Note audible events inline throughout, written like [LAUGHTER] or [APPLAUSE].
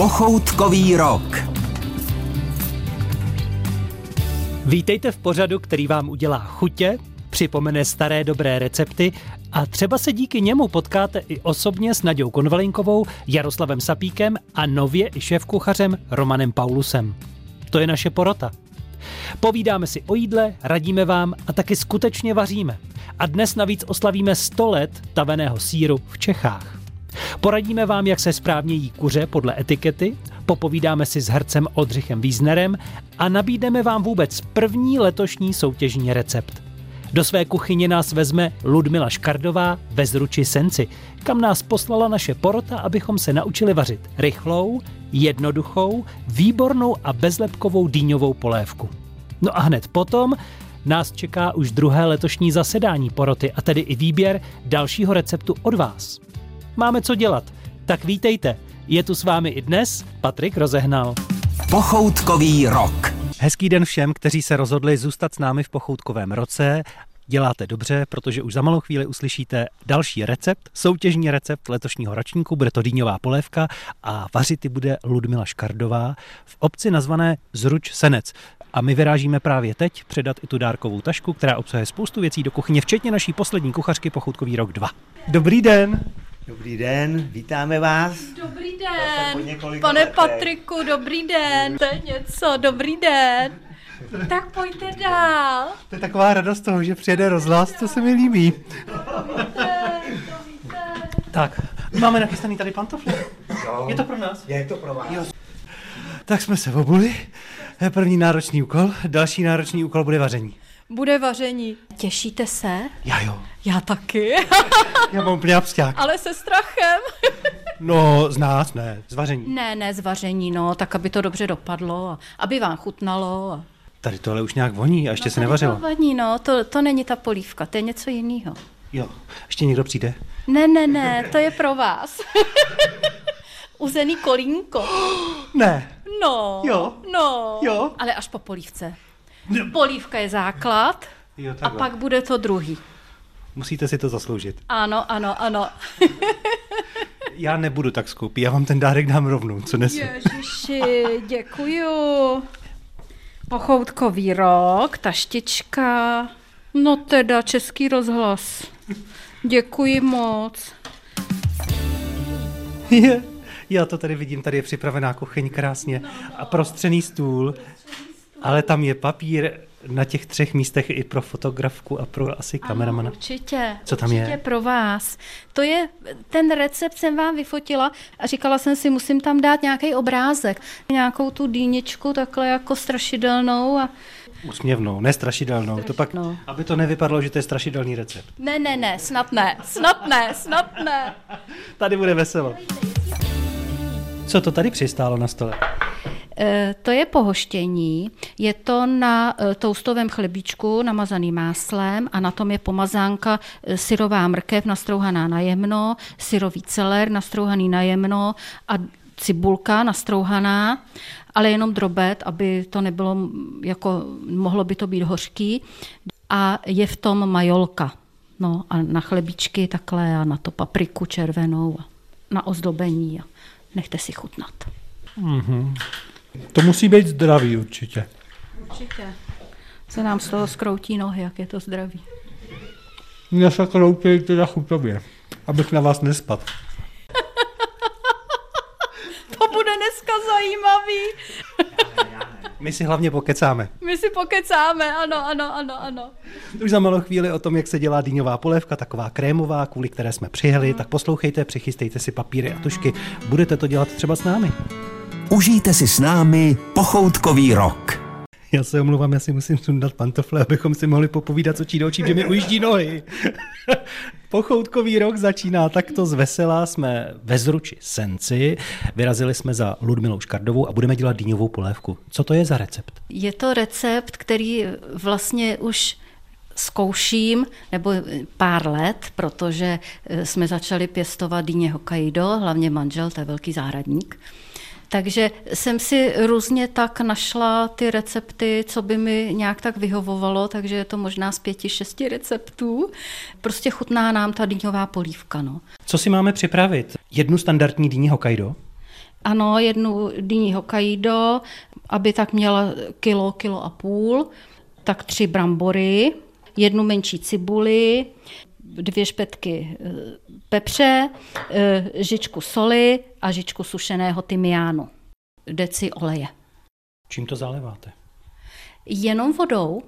Pochoutkový rok. Vítejte v pořadu, který vám udělá chutě, připomene staré dobré recepty a třeba se díky němu potkáte i osobně s Nadějou Konvalinkovou, Jaroslavem Sapíkem a nově i šéfkuchařem Romanem Paulusem. To je naše porota. Povídáme si o jídle, radíme vám a taky skutečně vaříme. A dnes navíc oslavíme 100 let taveného síru v Čechách. Poradíme vám, jak se správně jí kuře podle etikety, popovídáme si s hercem Odřichem Wiesnerem a nabídneme vám vůbec první letošní soutěžní recept. Do své kuchyně nás vezme Ludmila Škardová ve Zruči Senci, kam nás poslala naše porota, abychom se naučili vařit rychlou, jednoduchou, výbornou a bezlepkovou dýňovou polévku. No a hned potom nás čeká už druhé letošní zasedání poroty a tedy i výběr dalšího receptu od vás. Máme co dělat, tak vítejte. Je tu s vámi i dnes Patrik Rozehnal. Pochoutkový rok. Hezký den všem, kteří se rozhodli zůstat s námi v pochoutkovém roce. Děláte dobře, protože už za malou chvíli uslyšíte další recept, soutěžní recept letošního ročníku, bude to dýňová polévka a vařit bude Ludmila Škardová v obci nazvané Zruč Senec. A my vyrážíme právě teď předat i tu dárkovou tašku, která obsahuje spoustu věcí do kuchyně, včetně naší poslední kuchařky Pochoutkový rok 2. Dobrý den! Dobrý den, vítáme vás. Dobrý den, pane letech. Patriku, dobrý den. To je něco, dobrý den. Tak pojďte dál. To je taková radost toho, že přijede rozhlas, to se mi líbí. Tak, máme nachystaný tady pantofle. Je to pro nás? Je to pro vás. Tak jsme se obuli. První náročný úkol, další náročný úkol bude vaření. Bude vaření. Těšíte se? Já jo, Já taky, [LAUGHS] já mám úplně ale se strachem. [LAUGHS] No, z nás ne, z vaření. Ne, ne, z vaření, no, tak aby to dobře dopadlo, a aby vám chutnalo. A... Tady tohle už nějak voní a ještě se No, nevařilo. To vadí, no, to, to není ta polívka, to je něco jiného. Jo, ještě někdo přijde? Ne, ne, ne, to je pro vás. [LAUGHS] Uzený kolínko. [GASPS] Ne. No, Jo. no, Jo. ale až po polívce. Polívka je základ Jo, a pak bude to druhý. Musíte si to zasloužit. Ano, ano, ano. [LAUGHS] Já nebudu tak skoupý, já vám ten dárek dám rovnou, co nesu. Ježiši, děkuju. Pochoutkový rok, taštička. No teda, český rozhlas. Děkuji moc. Je, já to tady vidím, tady je připravená kuchyň krásně a prostřený stůl, ale tam je papír na těch třech místech i pro fotografku a pro asi kameramana. Určitě. Co tam určitě je? pro vás. To je, ten recept jsem vám vyfotila a říkala jsem si, musím tam dát nějaký obrázek. Nějakou tu dýničku takhle jako strašidelnou a Úsměvnou, ne strašidelnou. To pak, aby to nevypadalo, že to je strašidelný recept. ne, ne, ne, snad ne, snad ne, snad ne. Tady bude veselo. Co to tady přistálo na stole? E, To je pohoštění, je to na e, toustovém chlebíčku namazaný máslem a na tom je pomazánka e, syrová mrkev nastrouhaná na jemno, syrový celer nastrouhaný na jemno a cibulka nastrouhaná, ale jenom drobet, aby to nebylo, jako mohlo by to být hořký. A je v tom majolka. No a na chlebíčky takhle a na to papriku červenou a na ozdobení a nechte si chutnat. To musí být zdravý určitě. Určitě. Se nám z toho skroutí nohy, jak je to zdraví. Mě se kroupí teda chutově, abych na vás nespad. [LAUGHS] To bude dneska zajímavý. My si hlavně pokecáme. My si pokecáme, ano, ano, ano, ano. Už za malou chvíli o tom, jak se dělá dýňová polévka, taková krémová, kvůli které jsme přijeli, tak poslouchejte, přichystejte si papíry a tušky. Budete to dělat třeba s námi. Užijte si s námi Pochoutkový rok. [LAUGHS] Já se omluvám, já si musím sundat pantofle, abychom si mohli popovídat z očí do očí, že mi ujíždí nohy. [LAUGHS] Pochoutkový rok začíná takto z vesela. Jsme ve Zruči Senci, vyrazili jsme za Ludmilou Škardovou a budeme dělat dýňovou polévku. Co to je za recept? Je to recept, který vlastně už zkouším, nebo pár let, protože eh, jsme začali pěstovat dýně Hokkaido, hlavně manžel, to je velký zahradník. Takže jsem si různě tak našla ty recepty, co by mi nějak tak vyhovovalo, takže je to možná z pěti, šesti receptů. Prostě chutná nám ta dýňová polívka. No. Co si máme připravit? Jednu standardní dýni Hokkaido? Ano, jednu dýni Hokkaido, aby tak měla kilo, kilo a půl, tak tři brambory, jednu menší cibuli, dvě špetky eh, pepře, eh, žičku soli a žičku sušeného tymiánu, deci oleje. Čím to zaléváte? Jenom vodou.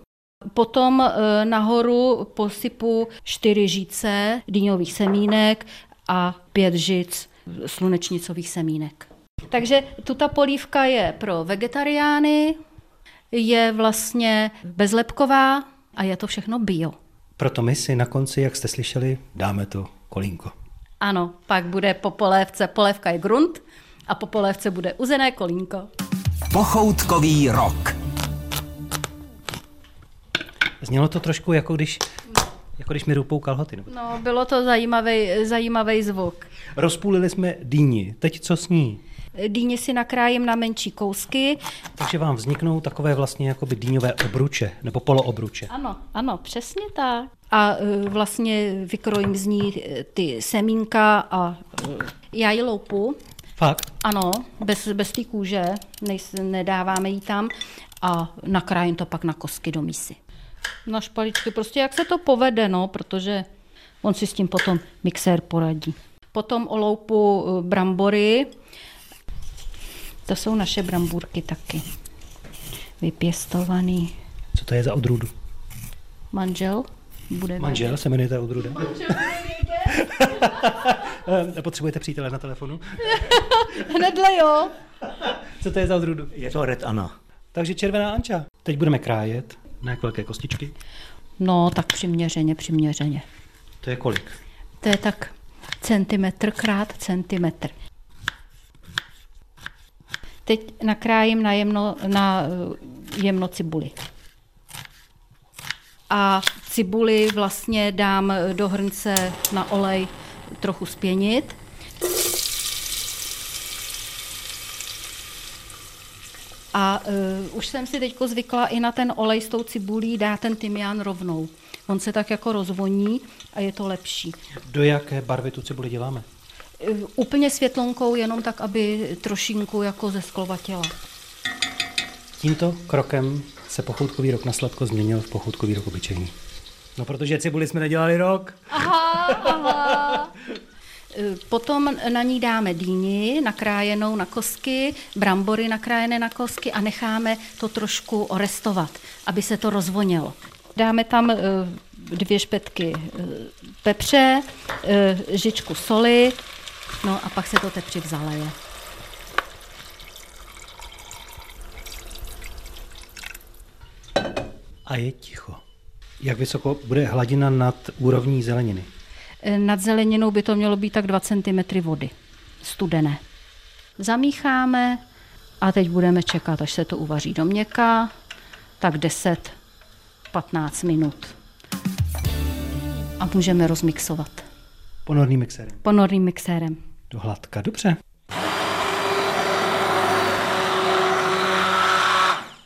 Potom eh, nahoru posypu čtyři žíce dýňových semínek a pět žic slunečnicových semínek. Takže tuta polívka je pro vegetariány, je vlastně bezlepková a je to všechno bio. Proto my si na konci, jak jste slyšeli, dáme to kolínko. Ano, pak bude po polévce, polévka je grunt a po polévce bude uzené kolínko. Pochoutkový rok. Znělo to trošku jako když, jako když mi rupou kalhoty. nebo- No, bylo to zajímavý, zajímavý zvuk. Rozpůlili jsme dýni. Teď co s ní? Dýně si nakrájím na menší kousky. Takže vám vzniknou takové vlastně jakoby dýňové obruče, nebo poloobruče. Ano, ano, přesně tak. A e, vlastně vykrojím z ní e, ty semínka a e, já ji loupu. Fakt? Ano, bez, bez té kůže, nejs, nedáváme ji tam a nakrájím to pak na kosky do mísy. Na špaličky, prostě jak se to povede, no, protože on si s tím potom mixér poradí. Potom oloupu brambory, to jsou naše brambůrky taky, vypěstovaný. Co to je za odrůdu? Manžel bude Manžel se jmenujete odrůda? Eh, [LAUGHS] Potřebujete přítele na telefonu? [LAUGHS] Hnedle jo. Co to je za odrůdu? Je to Red Anna. Takže červená anča. Teď budeme krájet na jak velké kostičky. No, tak přiměřeně, přiměřeně. To je kolik? To je tak centimetr krát centimetr. Teď nakrájím na jemno, na eh, jemno cibuli. A cibuli vlastně dám do hrnce na olej trochu spěnit. A uh, už jsem si teď zvykla i na ten olej s tou cibulí dát ten tymián rovnou. On se tak jako rozvoní a je to lepší. Do jaké barvy tu cibuli děláme? Úplně světlonkou, jenom tak, aby trošinku jako zesklovatěla. Tímto krokem se pochoutkový rok na sladko změnil v pochoutkový rok obyčejný. No protože cibuli jsme nedělali rok. Aha, aha. Potom na ní dáme dýni nakrájenou na kosky, brambory nakrájené na kosky a necháme to trošku orestovat, aby se to rozvonilo. Dáme tam eh, dvě špetky eh, pepře, eh, žičku soli, no a pak se to teprve zaleje. A je ticho. Jak vysoko bude hladina nad úrovní zeleniny? Eh, Nad zeleninou by to mělo být tak 2 cm vody, studené. Zamícháme a teď budeme čekat, až se to uvaří do měka, tak 10-15 minut. A můžeme rozmixovat Ponorným mixérem. ponorným mixérem. Do hladka, dobře.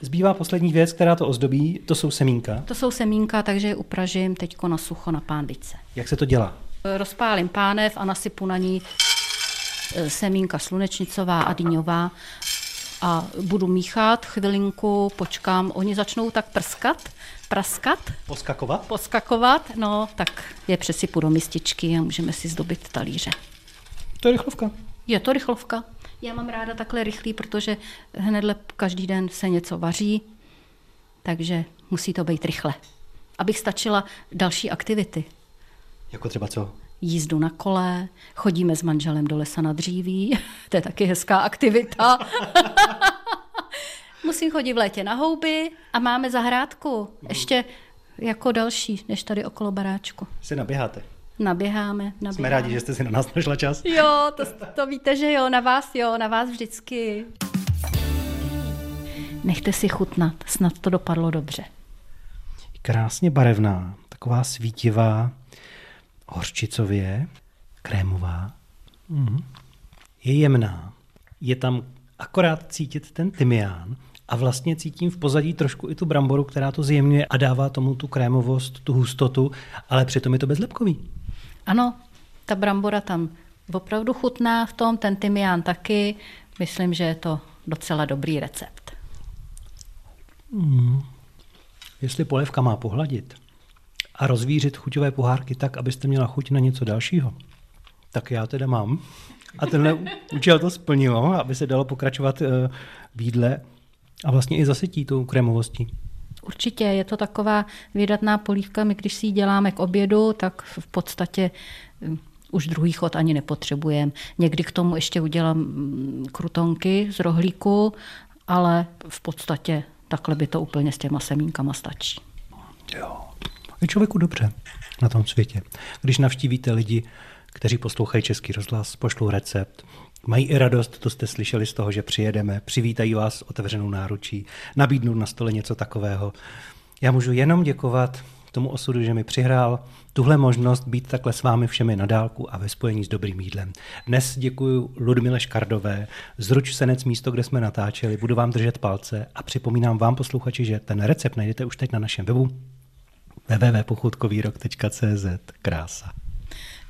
Zbývá poslední věc, která to ozdobí, to jsou semínka. To jsou semínka, takže je upražím teď na sucho na pánvice. Jak se to dělá? Rozpálím pánev a nasypu na ní e, semínka slunečnicová a dýňová a budu míchat chvilinku, počkám, oni začnou tak prskat, praskat, Poskakovat? poskakovat, no tak je přesypu do mističky a můžeme si zdobit talíře. To je rychlovka. Je to rychlovka. Já mám ráda takhle rychlý, protože hnedle každý den se něco vaří, takže musí to být rychle. Abych stačila další aktivity. Jako třeba co? Jízdu na kole, chodíme s manželem do lesa na dříví, [LAUGHS] to je taky hezká aktivita. [LAUGHS] Musím chodit v létě na houby a máme zahrádku, ještě jako další, než tady okolo baráčku. Se naběháte. Naběháme, naběháme. Jsme rádi, že jste si na nás našla čas. Jo, to, to víte, že jo, na vás jo, na vás vždycky. Nechte si chutnat, snad to dopadlo dobře. Krásně barevná, taková svítivá, hořčicově, krémová. Mhm. Je jemná. Je tam akorát cítit ten tymián a vlastně cítím v pozadí trošku i tu bramboru, která to zjemňuje a dává tomu tu krémovost, tu hustotu, ale přitom je to bezlepkový. Ano, ta brambora tam opravdu chutná v tom, ten tymián taky, myslím, že je to docela dobrý recept. Jestli polévka má pohladit a rozvířit chuťové pohárky tak, abyste měla chuť na něco dalšího, tak já teda mám. A tenhle účel to splnilo, aby se dalo pokračovat eh, v jídle a vlastně i zasytí tou krémovostí. Určitě je to taková vydatná polívka. My, když si ji děláme k obědu, tak v podstatě hm, už druhý chod ani nepotřebujeme. Někdy k tomu ještě udělám hm, krutonky z rohlíku, ale v podstatě takhle by to úplně s těma semínkama stačí. Jo. Je člověku dobře na tom světě. Když navštívíte lidi, kteří poslouchají Český rozhlas, pošlou recept, mají i radost, to jste slyšeli z toho, že přijedeme, přivítají vás otevřenou náručí, nabídnou na stole něco takového. Já můžu jenom děkovat tomu osudu, že mi přihrál tuhle možnost být takhle s vámi všemi na dálku a ve spojení s dobrým jídlem. Dnes děkuji Ludmile Škardové, zruč senec místo, kde jsme natáčeli, budu vám držet palce a připomínám vám posluchači, že ten recept najdete už teď na našem webu www.pochutkovýrok.cz. Krása.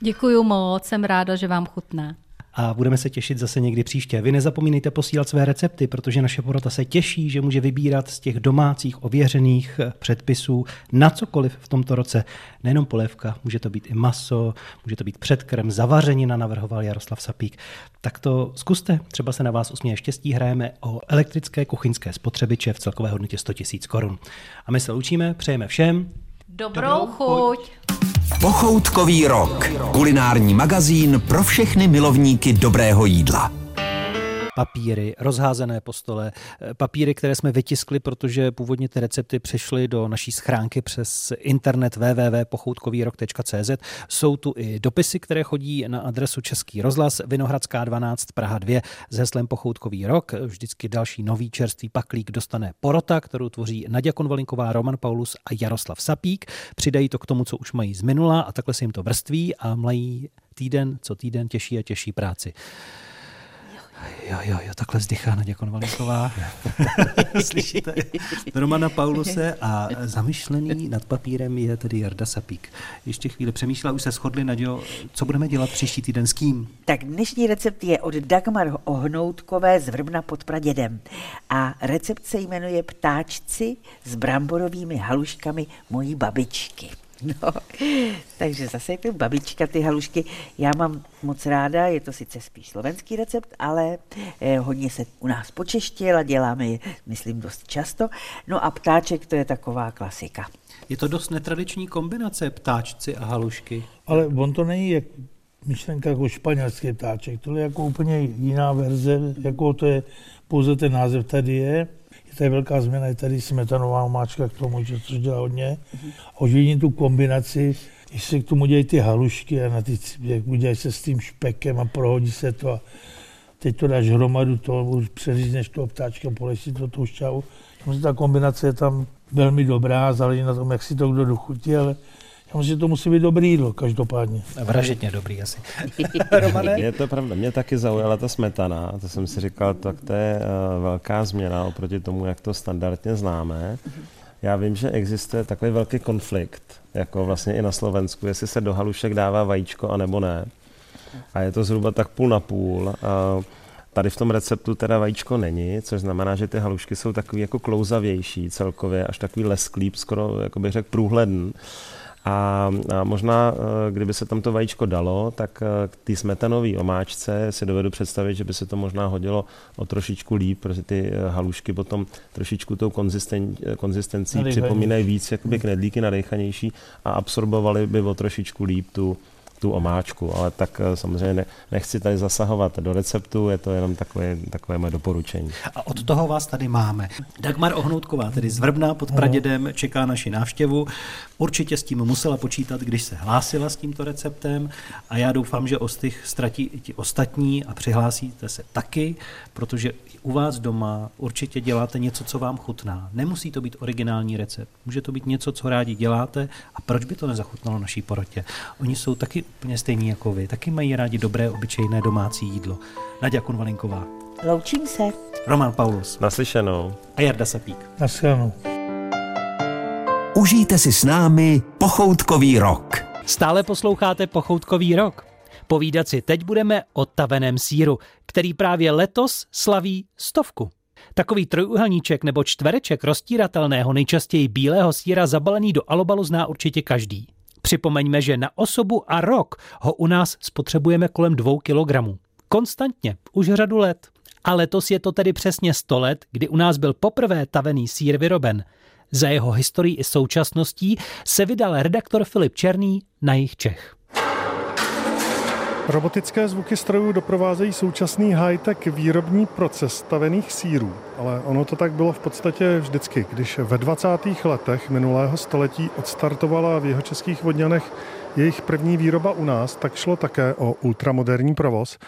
Děkuji moc, jsem ráda, že vám chutná. A budeme se těšit zase někdy příště. Vy nezapomínejte posílat své recepty, protože naše porota se těší, že může vybírat z těch domácích ověřených eh, předpisů na cokoliv v tomto roce. Nejenom polévka, může to být i maso, může to být předkrm, zavařenina, navrhoval Jaroslav Sapík. Tak to zkuste, třeba se na vás usměje štěstí. Hrajeme o elektrické kuchyňské spotřebiče v celkové hodnotě 100 000 korun. A my se loučíme, přejeme všem Dobrou chuť. Pochoutkový rok. Kulinární magazín pro všechny milovníky dobrého jídla. Papíry, rozházené po stole, eh, papíry, které jsme vytiskli, protože původně ty recepty přešly do naší schránky přes internet www.pochoutkovýrok.cz. Jsou tu i dopisy, které chodí na adresu Český rozhlas, Vinohradská 12, Praha 2 s heslem Pochoutkový rok. Vždycky další nový čerstvý paklík dostane porota, kterou tvoří Nadia Konvalinková, Roman Paulus a Jaroslav Sapík. Přidají to k tomu, co už mají z minula a takhle se jim to vrství a mají týden co týden těžší a těžší práci. Jo, jo, jo, takhle vzdychá Naděja Konvalinková. [LAUGHS] Slyšíte? Romana Pauluse a zamyšlený nad papírem je tedy Jarda Sapík. Ještě chvíli přemýšlela, už se shodli, Nadějo, co budeme dělat příští týden s kým? Tak dnešní recept je od Dagmar Ohnoutkové z Vrbna pod Pradědem. A recept se jmenuje Ptáčci s bramborovými haluškami mojí babičky. [LAUGHS] No, takže zase je to babička, ty halušky. Já mám moc ráda, je to sice spíš slovenský recept, ale eh, hodně se u nás počeštěl a děláme je, myslím, dost často. No a ptáček, to je taková klasika. Je to dost netradiční kombinace ptáčci a halušky. Ale on to není jak myšlenka jako španělský ptáček, tohle je jako úplně jiná verze, jako to je pouze ten název tady je. Je tady velká změna, je tady smetanová omáčka k tomu, že což dělá hodně. Oživí tu kombinaci, když se k tomu dělají ty halušky a na ty, jak udělají se s tím špekem a prohodí se to a teď to dáš hromadu toho, už přeřízneš toho ptáčka, polesí to tou šťavu. Ta kombinace je tam velmi dobrá, záleží na tom, jak si to kdo dochutí, ale že to musí být dobrý jídlo, každopádně. Vražetně dobrý asi. [LAUGHS] Je to pravda, mě taky zaujala ta smetana, to jsem si říkal, tak to je uh, velká změna oproti tomu, jak to standardně známe. Já vím, že existuje takový velký konflikt, jako vlastně i na Slovensku, jestli se do halušek dává vajíčko a nebo ne. A je to zhruba tak půl na půl. Uh, Tady v tom receptu teda vajíčko není, což znamená, že ty halušky jsou takový jako klouzavější celkově, až takový lesklíp, skoro, jako bych řekl, průhledný. A, a možná, eh, kdyby se tam to vajíčko dalo, tak eh, k té smetanové omáčce si dovedu představit, že by se to možná hodilo o trošičku líp, protože ty eh, halušky potom trošičku tou konzisten, konzistencí připomínají víc jakoby knedlíky nadejchanější a absorbovaly by o trošičku líp tu, tu omáčku, ale tak eh, samozřejmě ne, nechci tady zasahovat do receptu, je to jenom takové, takové moje doporučení. A od toho vás tady máme. Dagmar Ohnoutková, tedy z Vrbna pod Pradědem, čeká naši návštěvu. Určitě s tím musela počítat, když se hlásila s tímto receptem a já doufám, že ostych ztratí i ti ostatní a přihlásíte se taky, protože u vás doma určitě děláte něco, co vám chutná. Nemusí to být originální recept, může to být něco, co rádi děláte a proč by to nezachutnalo naší porotě? Oni jsou taky úplně stejní jako vy, taky mají rádi dobré, obyčejné domácí jídlo. Nadia Konvalinková, Loučím se. Roman Paulus Naslyšenou. a Jarda Sapík. Naschledanou. Užijte si s námi pochoutkový rok. Stále posloucháte Pochoutkový rok. Povídat si teď budeme o taveném síru, který právě letos slaví stovku. Takový trojuhelníček nebo čtvereček roztíratelného, nejčastěji bílého síra zabalený do alobalu zná určitě každý. Připomeňme, že na osobu a rok ho u nás spotřebujeme kolem dvou kilogramů. Konstantně, už řadu let. A letos je to tedy přesně 100 let, kdy u nás byl poprvé tavený sír vyroben. Za jeho historii i současností se vydal redaktor Filip Černý na jich Čech. Robotické zvuky strojů doprovázejí současný high-tech výrobní proces stavených sírů, ale ono to tak bylo v podstatě vždycky. Když ve 20. letech minulého století odstartovala v jeho českých vodňanech jejich první výroba u nás, tak šlo také o ultramoderní provoz.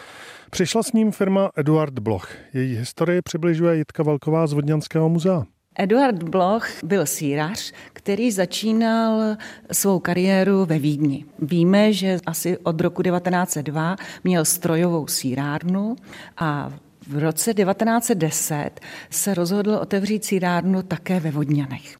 Přišla s ním firma Eduard Bloch. Její historii přibližuje Jitka Velková z Vodňanského muzea. Eduard Bloch byl sírař, který začínal svou kariéru ve Vídni. Víme, že asi od roku 1902 měl strojovou sírárnu a v roce 1910 se rozhodl otevřít sírárnu také ve Vodňanech.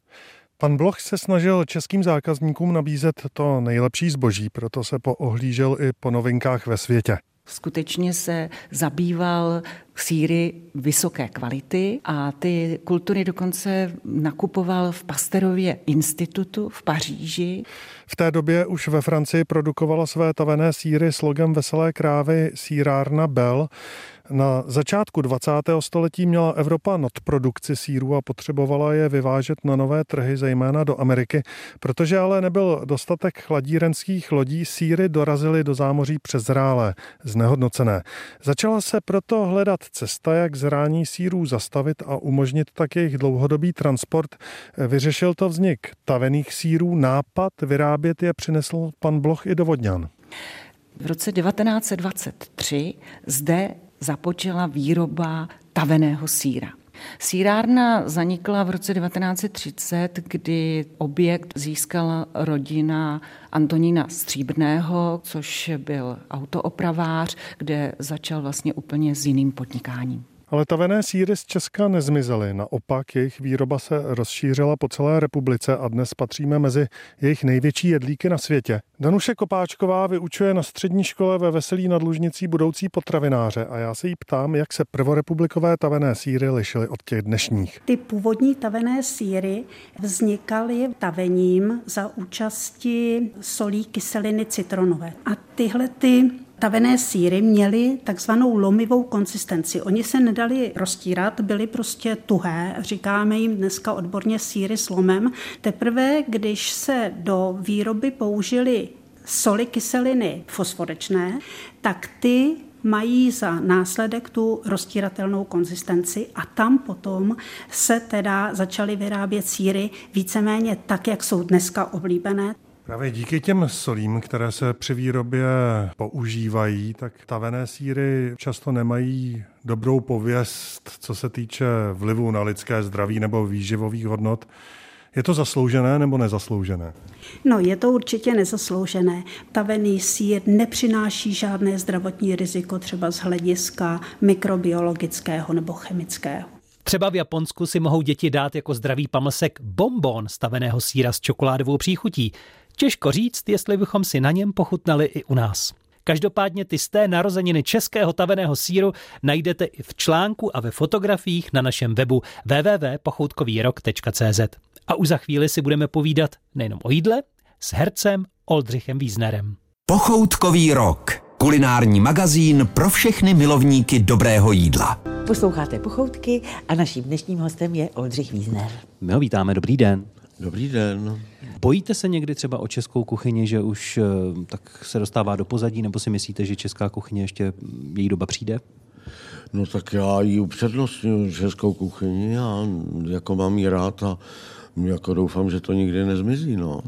Pan Bloch se snažil českým zákazníkům nabízet to nejlepší zboží, proto se poohlížel i po novinkách ve světě. Skutečně se zabýval síry vysoké kvality a ty kultury dokonce nakupoval v Pasterově institutu v Paříži. V té době už ve Francii produkovala své tavené síry s logem Veselé krávy sírárna Bell. Na začátku 20. století měla Evropa nadprodukci sírů a potřebovala je vyvážet na nové trhy, zejména do Ameriky. Protože ale nebyl dostatek chladírenských lodí, síry dorazily do zámoří přezrálé, znehodnocené. Začala se proto hledat cesta, jak zrání sírů zastavit a umožnit tak jejich dlouhodobý transport. Vyřešil to vznik tavených sírů. Nápad vyrábět je přinesl pan Bloch i do Vodňan. V roce 1923 zde započala výroba taveného síra. Sírárna zanikla v roce 1930, kdy objekt získala rodina Antonína Stříbrného, což byl autoopravář, kde začal vlastně úplně s jiným podnikáním. Ale tavené síry z Česka nezmizely. Naopak jejich výroba se rozšířila po celé republice a dnes patříme mezi jejich největší jedlíky na světě. Danuše Kopáčková vyučuje na střední škole ve Veselí nad Lužnicí budoucí potravináře a já se jí ptám, jak se prvorepublikové tavené síry lišily od těch dnešních. Ty původní tavené síry vznikaly tavením za účasti solí kyseliny citronové. A tyhle ty tavené síry měly takzvanou lomivou konsistenci. Oni se nedali roztírat, byly prostě tuhé. Říkáme jim dneska odborně síry s lomem. Teprve, když se do výroby použili soli kyseliny fosforečné, tak ty mají za následek tu roztíratelnou konzistenci a tam potom se teda začaly vyrábět síry víceméně tak, jak jsou dneska oblíbené. Právě díky těm solím, které se při výrobě používají, tak tavené síry často nemají dobrou pověst, co se týče vlivu na lidské zdraví nebo výživových hodnot. Je to zasloužené nebo nezasloužené? No, je to určitě nezasloužené. Tavený sír nepřináší žádné zdravotní riziko třeba z hlediska mikrobiologického nebo chemického. Třeba v Japonsku si mohou děti dát jako zdravý pamlsek bonbon staveného síra s čokoládovou příchutí. Těžko říct, jestli bychom si na něm pochutnali i u nás. Každopádně ty z té narozeniny českého taveného síru najdete i v článku a ve fotografiích na našem webu www.pochoutkovýrok.cz. A už za chvíli si budeme povídat nejenom o jídle, s hercem Oldřichem Wiesnerem. Pochoutkový rok. Kulinární magazín pro všechny milovníky dobrého jídla. Posloucháte Pochoutky a naším dnešním hostem je Oldřich Wiesner. My ho vítáme, dobrý den. Dobrý den. Bojíte se někdy třeba o českou kuchyni, že už eh, tak se dostává do pozadí, nebo si myslíte, že česká kuchyně ještě mm, její doba přijde? No tak já ji upřednostňuji českou kuchyni a jako mám ji rád a jako doufám, že to nikdy nezmizí. No.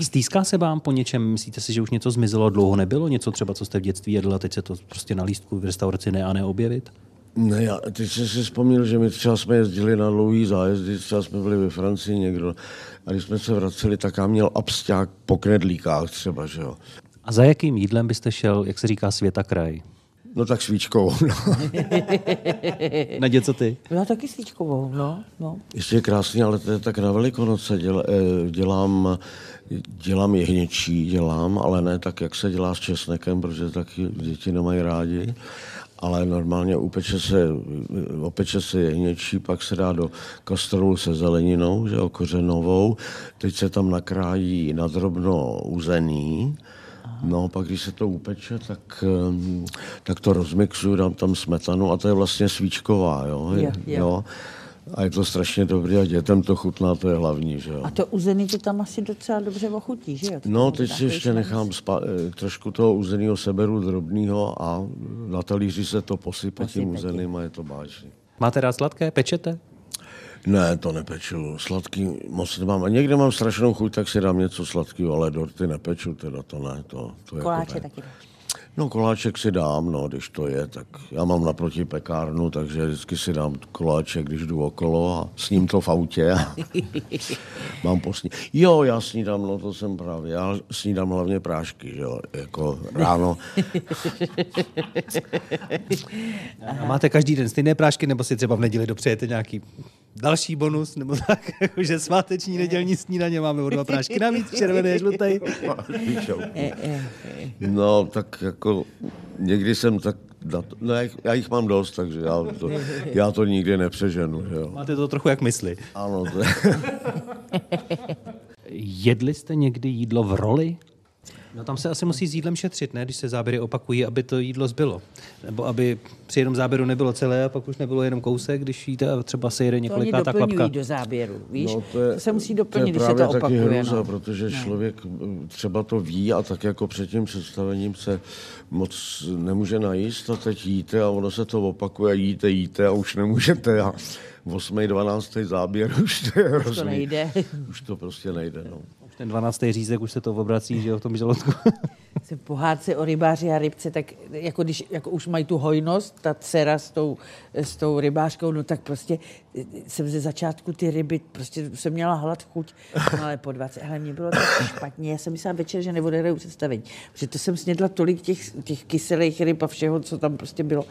Stýská se vám po něčem? Myslíte si, že už něco zmizelo, dlouho nebylo? Něco třeba, co jste v dětství jedl a teď se to prostě na lístku v restauraci ne a neobjevit? Ne, já teď jsem si vzpomněl, že my třeba jsme jezdili na dlouhý zájezdy, třeba jsme byli ve Francii někdo a když jsme se vraceli, tak já měl absťák po knedlíkách třeba, že jo. A za jakým jídlem byste šel, jak se říká, světa kraj? No tak svíčkovou. No. [LAUGHS] Nadě, co ty? No taky svíčkovou, no. no. Ještě je krásný, ale to je tak na Velikonoce. Děl, eh, dělám, dělám jehněčí, dělám, ale ne tak, jak se dělá s česnekem, protože taky děti nemají rádi. Ale normálně upeče se, opeče se jehněčí, pak se dá do kastrolu se zeleninou, že jo, kořenovou. Teď se tam nakrájí na drobno uzený, No, pak když se to upeče, tak, ehm, tak to rozmixuju, dám tam smetanu a to je vlastně svíčková, jo. Je, je. jo. A je to strašně dobré a dětem to chutná, to je hlavní, že jo. A to uzený ti tam asi docela dobře ochutí, že jo? To No, teď si ještě nechám spa- eh, trošku toho uzeného seberu drobného a na talíři se to posype tím Posype tím. uzeným a je to báječný. Máte rád sladké? Pečete? Ne, to nepeču. Sladký moc nemám. A někde mám strašnou chuť, tak si dám něco sladkého, ale dorty nepeču, teda to ne. To, to Koláče jako ne. taky. No koláček si dám, no, když to je, tak já mám naproti pekárnu, takže vždycky si dám koláček, když jdu okolo a sním to v autě. [LAUGHS] mám posní. Jo, já snídám, no to jsem právě, já snídám hlavně prášky, že jo, jako ráno. [LAUGHS] A máte každý den stejné prášky, nebo si třeba v neděli dopřejete nějaký další bonus, nebo tak, [LAUGHS] jakože sváteční nedělní snídaně máme o dva prášky navíc, červené, žluté. [LAUGHS] No, tak jako někdy jsem tak, na to, no, já jich- já jich mám dost, takže já to, já to nikdy nepřeženu, že jo. Máte to trochu jak mysli. Ano, to je, [LAUGHS] Jedli jste někdy jídlo v roli? No tam se asi musí s jídlem šetřit, ne? Když se záběry opakují, aby to jídlo zbylo. Nebo aby při jednom záběru nebylo celé a pak už nebylo jenom kousek, když jíte a třeba se jede To několikátá doplňují klapka. do záběru, víš? no, to, se musí to je doplnit, když se to taky opakuje. hruza, No. protože člověk eh, třeba to ví a tak jako před tím představením se moc nemůže najíst a teď jíte a ono se to opakuje, jíte, jíte a už nemůžete a 8. 12. záběr [LAUGHS] už to je hrozný. nejde. Už to prostě nejde, no. Ten 12. řízek už se to obrací, že jo, v tom žaludku. [LAUGHS] Jsem pohádce o rybáři a rybce, tak jako když jako už mají tu hojnost, ta dcera s tou, s tou rybářkou, no tak prostě jsem ze začátku ty ryby, prostě jsem měla hlad, chuť, no [LAUGHS] ale po 20, ale mě bylo tak špatně, já jsem myslela večer, že neodehraju představení, protože to jsem snědla tolik těch, těch kyselých ryb a všeho, co tam prostě bylo,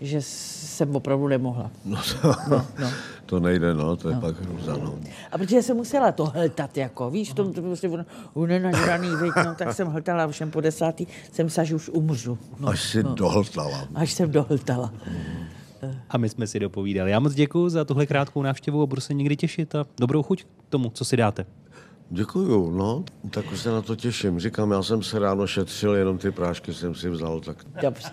že jsem opravdu nemohla. No to, No, no. [LAUGHS] to nejde, no, to je no. pak hruza, no. A protože jsem musela to hltat, jako, víš, to prostě ono, unenažraný, viď, no, tak jsem hltala, jsem po desátý, jsem myslela, že už umřu. No, Až si no. dohltala. Až jsem dohltala. A my jsme si dopovídali. Já moc děkuji za tuhle krátkou návštěvu a budu se někdy těšit a dobrou chuť k tomu, co si dáte. Děkuju, no, tak už se na to těším. Říkám, já jsem se ráno šetřil, jenom ty prášky jsem si vzal, tak Dobře.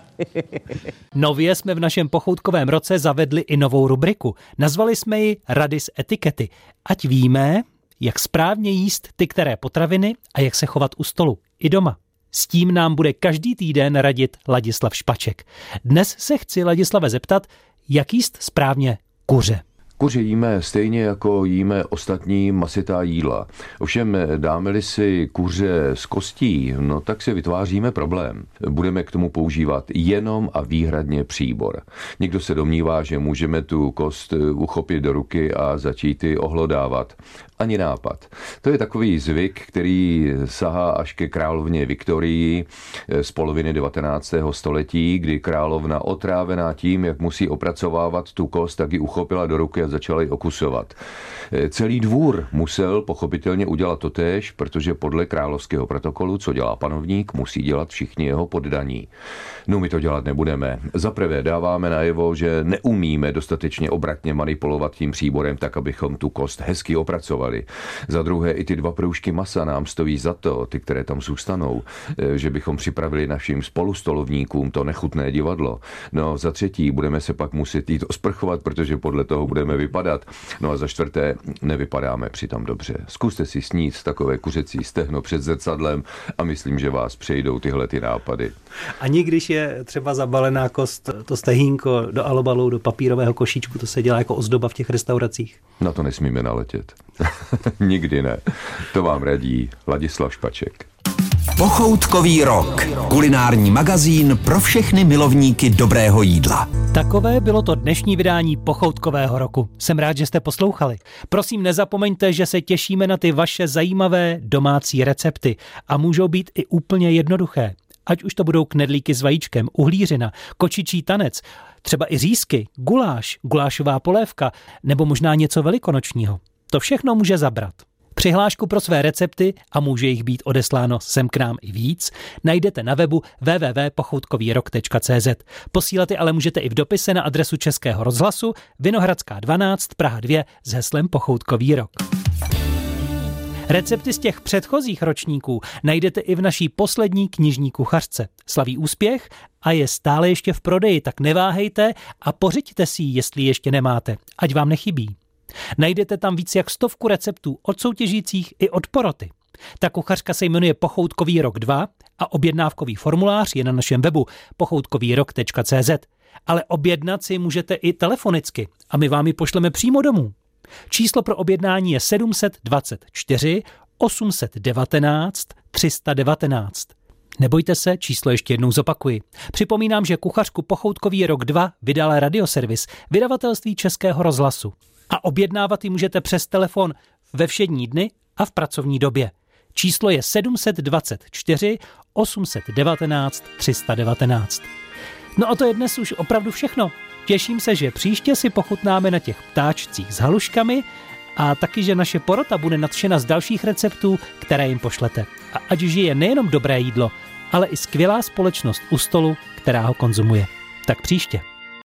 [LAUGHS] Nově jsme v našem pochoutkovém roce zavedli i novou rubriku. Nazvali jsme ji Rady z etikety. Ať víme, jak správně jíst ty které potraviny a jak se chovat u stolu. I doma. S tím nám bude každý týden radit Ladislav Špaček. Dnes se chci Ladislave zeptat, jak jíst správně kuře. Kuře jíme stejně jako jíme ostatní masitá jídla. Ovšem dáme-li si kuře z kostí, no tak si vytváříme problém. Budeme k tomu používat jenom a výhradně příbor. Někdo se domnívá, že můžeme tu kost uchopit do ruky a začít ji ohlodávat. Ani nápad. To je takový zvyk, který sahá až ke královně Viktorii z poloviny 19. století, kdy královna otrávená tím, jak musí opracovávat tu kost, tak ji uchopila do ruky a začala ji okusovat. Celý dvůr musel pochopitelně udělat to též, protože podle královského protokolu, co dělá panovník, musí dělat všichni jeho poddaní. No my to dělat nebudeme. Za prvé dáváme najevo, že neumíme dostatečně obratně manipulovat tím příborem tak, abychom tu kost hezky opracovali. Za druhé i ty dva proužky masa nám stojí za to, ty, které tam zůstanou, eh, že bychom připravili našim spolustolovníkům to nechutné divadlo. No za třetí budeme se pak muset jít osprchovat, protože podle toho budeme vypadat. No a za čtvrté nevypadáme přitom dobře. Zkuste si snít takové kuřecí stehno před zrcadlem a myslím, že vás přejdou tyhle ty nápady. Ani když je třeba zabalená kost, to stehínko do alobalu, do papírového košíčku, to se dělá jako ozdoba v těch restauracích. Na to nesmíme naletět. [LAUGHS] [LAUGHS] Nikdy ne. To vám radí Ladislav Špaček. Pochoutkový rok. Kulinární magazín pro všechny milovníky dobrého jídla. Takové bylo to dnešní vydání Pochoutkového roku. Jsem rád, že jste poslouchali. Prosím, nezapomeňte, že se těšíme na ty vaše zajímavé domácí recepty a můžou být i úplně jednoduché. Ať už to budou knedlíky s vajíčkem, uhlířina, kočičí tanec, třeba i řízky, guláš, gulášová polévka nebo možná něco velikonočního. To všechno může zabrat. Přihlášku pro své recepty, a může jich být odesláno sem k nám i víc, najdete na webu www.pochoutkovýrok.cz. Posílat ale můžete i v dopise na adresu Českého rozhlasu Vinohradská 12 Praha 2 s heslem Pochoutkový rok. Recepty z těch předchozích ročníků najdete i v naší poslední knižní kuchařce. Slaví úspěch a je stále ještě v prodeji, tak neváhejte a pořiďte si ji, jestli ještě nemáte, ať vám nechybí. Najdete tam víc jak stovku receptů od soutěžících i od poroty. Ta kuchařka se jmenuje Pochoutkový rok 2 a objednávkový formulář je na našem webu pochoutkovýrok.cz. Ale objednat si můžete i telefonicky a my vám ji pošleme přímo domů. Číslo pro objednání je 724 819 319. Nebojte se, číslo ještě jednou zopakuji. Připomínám, že kuchařku Pochoutkový rok 2 vydal radioservis, vydavatelství Českého rozhlasu. A objednávat ji můžete přes telefon ve všední dny a v pracovní době. Číslo je 724 819 319. No a to je dnes už opravdu všechno. Těším se, že příště si pochutnáme na těch ptáčcích s haluškami a taky, že naše porota bude nadšena z dalších receptů, které jim pošlete. A ať žije nejenom dobré jídlo, ale i skvělá společnost u stolu, která ho konzumuje. Tak příště.